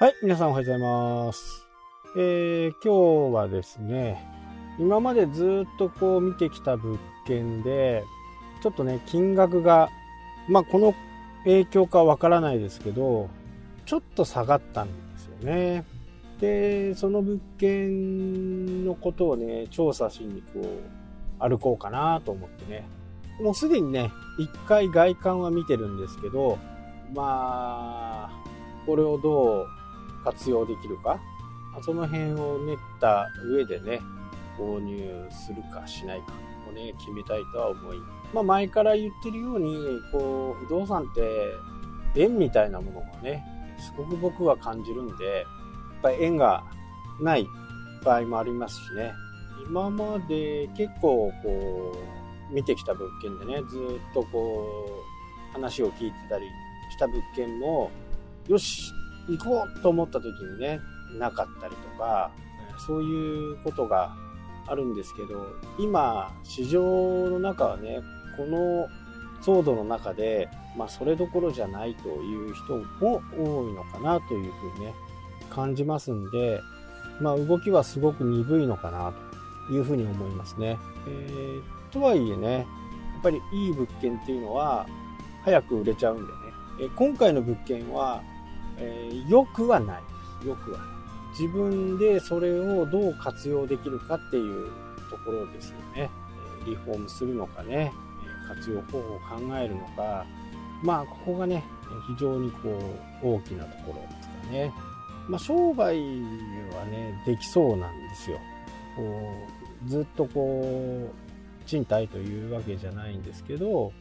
はい、皆さんおはようございます。えー、今日はですね、今までずっとこう見てきた物件で、ちょっとね、金額が、まあこの影響かわからないですけど、ちょっと下がったんですよね。で、その物件のことをね、調査しにこう、歩こうかなと思ってね。もうすでにね、一回外観は見てるんですけど、まあ、これをどう活用できるか、その辺を練った上でね、購入するかしないか。をね、決めたいとは思い、まあ前から言ってるように、こう、不動産って縁みたいなものがね、すごく僕は感じるんで、やっぱり縁がない場合もありますしね、今まで結構こう、見てきた物件でね、ずっとこう、話を聞いてたりした物件も、よし、行こうと思った時にね、なかったりとか、そういうことがあるんですけど、今、市場の中はね、この騒動の中で、まあ、それどころじゃないという人も多いのかなというふうにね、感じますんで、まあ、動きはすごく鈍いのかなというふうに思いますね。えー、とはいえね、やっぱりいい物件っていうのは、早く売れちゃうんでね。え、今回の物件は、えー、良くはない。良くはない。自分でそれをどう活用できるかっていうところですよね。リフォームするのかね、活用方法を考えるのか、まあ、ここがね、非常にこう、大きなところですかね。まあ、商売はね、できそうなんですよ。こう、ずっとこう、賃貸というわけじゃないんですけど、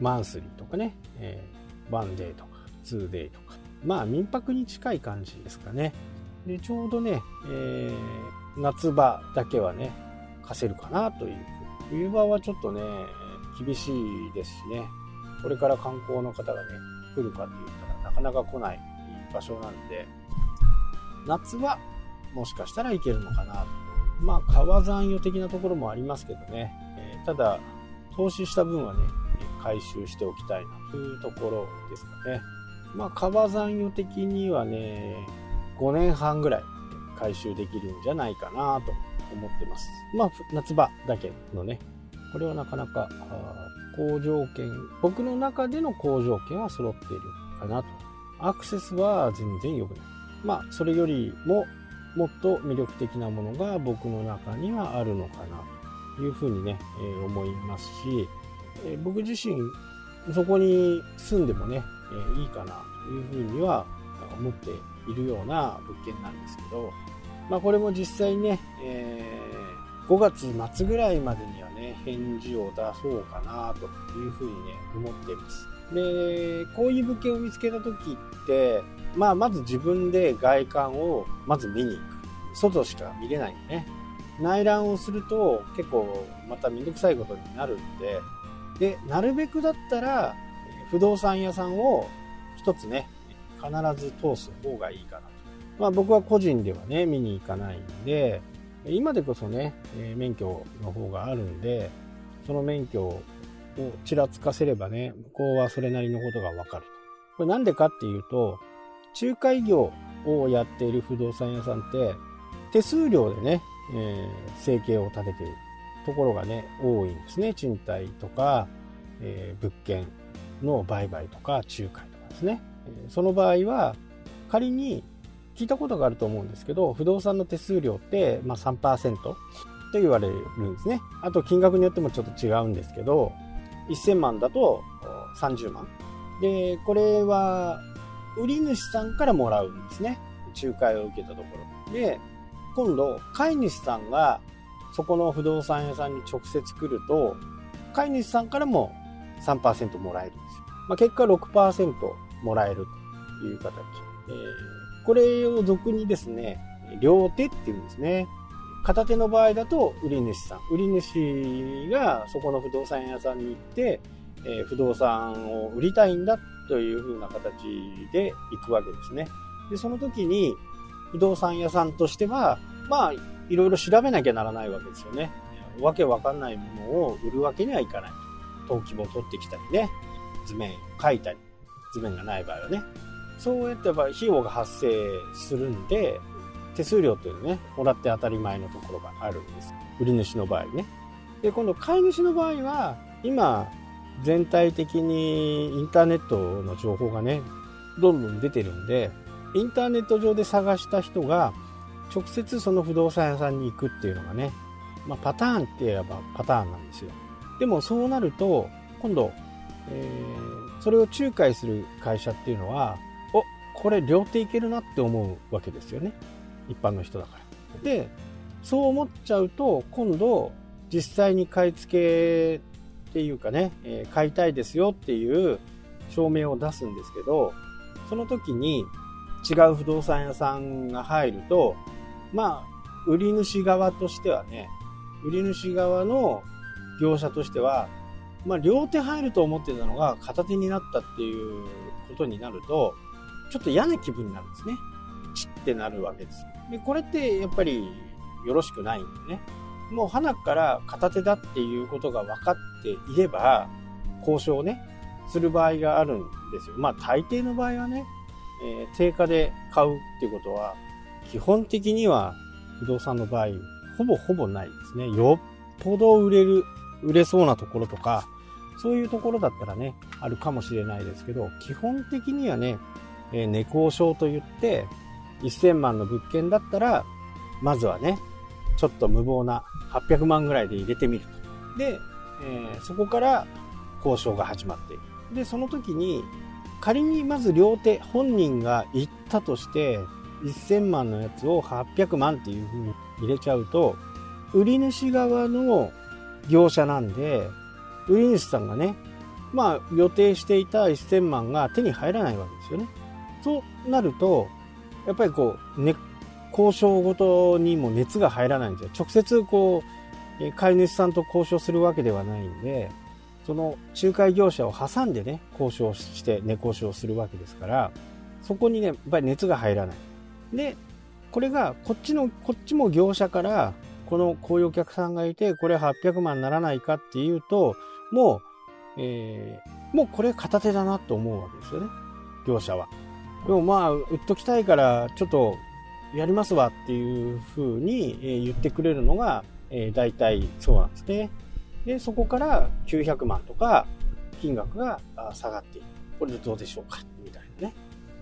マンスリーとかね、えー、ワンデーとか、ツーデーとか、まあ、民泊に近い感じですかね。で、ちょうどね、えー、夏場だけはね、貸せるかなという。冬場はちょっとね、厳しいですしね、これから観光の方がね、来るかって言ったらなかなか来ない場所なんで、夏はもしかしたらいけるのかなと。まあ、川残余的なところもありますけどね、えー、ただ、投資した分はね、回収しておきたいなというところですかね。まあ、川残余的にはね、5年半ぐらい回収できるんじゃないかなと思ってます。まあ、夏場だけのね、これはなかなか、好条件、僕の中での好条件は揃っているかなと。アクセスは全然良くない。まあ、それよりも、もっと魅力的なものが僕の中にはあるのかなというふうにね、えー、思いますし、えー、僕自身、そこに住んでもね、え、いいかなというふうには思っているような物件なんですけど、まあこれも実際ね、えー、5月末ぐらいまでにはね、返事を出そうかなというふうにね、思っています。で、こういう物件を見つけた時って、まあまず自分で外観をまず見に行く。外しか見れないんでね。内覧をすると結構まためんどくさいことになるんで、で、なるべくだったら不動産屋さんを一つね、必ず通す方がいいかなと。まあ僕は個人ではね、見に行かないんで、今でこそね、免許の方があるんで、その免許をちらつかせればね、向こうはそれなりのことがわかると。これなんでかっていうと、仲介業をやっている不動産屋さんって、手数料でね、えー、生計を立てているところがね、多いんですね。賃貸とか、えー、物件の売買とか、仲介とかですね。その場合は、仮に聞いたことがあると思うんですけど、不動産の手数料って、まあ、3%と言われるんですね。あと金額によってもちょっと違うんですけど、1000万だと30万。で、これは売り主さんからもらうんですね。仲介を受けたところ。で、今度、飼い主さんがそこの不動産屋さんに直接来ると、飼い主さんからも3%もらえるんですよ。まあ、結果6%もらえるという形。えー、これを俗にですね、両手っていうんですね。片手の場合だと売り主さん。売り主がそこの不動産屋さんに行って、えー、不動産を売りたいんだという風な形で行くわけですね。で、その時に不動産屋さんとしては、まあ、いろいろ調べなきゃならないわけですよね。わけわかんないものを売るわけにはいかない。登記簿を取ってきたりね、図面書いたり、図面がない場合はね、そうやってやっぱ費用が発生するんで、手数料っていうのね、もらって当たり前のところがあるんです。売り主の場合ね。で、今度買い主の場合は、今、全体的にインターネットの情報がね、どんどん出てるんで、インターネット上で探した人が、直接その不動産屋さんに行くっていうのがね、まあ、パターンって言えばパターンなんですよ。でもそうなると、今度、えー、それを仲介する会社っていうのは、お、これ両手いけるなって思うわけですよね。一般の人だから。で、そう思っちゃうと、今度、実際に買い付けっていうかね、えー、買いたいですよっていう証明を出すんですけど、その時に違う不動産屋さんが入ると、まあ、売り主側としてはね、売り主側の業者としては、まあ、両手入ると思ってたのが片手になったっていうことになると、ちょっと嫌な気分になるんですね。チってなるわけです。で、これってやっぱりよろしくないんでね。もう花から片手だっていうことが分かっていれば、交渉をね、する場合があるんですよ。まあ大抵の場合はね、えー、定価で買うっていうことは、基本的には不動産の場合、ほぼほぼないですね。よっぽど売れる、売れそうなところとか、そういうところだったらね、あるかもしれないですけど、基本的にはね、えー、値交渉と言って、1000万の物件だったら、まずはね、ちょっと無謀な800万ぐらいで入れてみると。で、えー、そこから交渉が始まっている。で、その時に、仮にまず両手、本人が言ったとして、1000万のやつを800万っていう風に入れちゃうと、売り主側の業者なんで、売り主さんがね、まあ予定していた1000万が手に入らないわけですよね。そうなると、やっぱりこう、ね、交渉ごとにも熱が入らないんですよ。直接こう、飼い主さんと交渉するわけではないんで、その仲介業者を挟んでね、交渉して、ね、交渉するわけですから、そこにね、やっぱり熱が入らない。で、これが、こっちの、こっちも業者から、この、こういうお客さんがいて、これ800万ならないかっていうと、もう、えー、もうこれ片手だなと思うわけですよね。業者は。でもまあ、売っときたいから、ちょっと、やりますわっていう風に言ってくれるのが、えー、大体そうなんですね。で、そこから900万とか金額が下がっている。これでどうでしょうかみたいなね、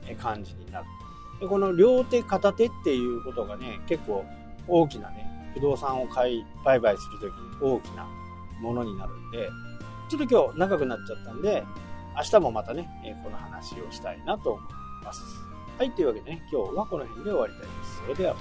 え感じになる。で、この両手片手っていうことがね、結構大きなね、不動産を買い、売買するときに大きなものになるんで、ちょっと今日長くなっちゃったんで、明日もまたね、えこの話をしたいなと思います。はい、というわけでね、今日はこの辺で終わりたいです。それでは。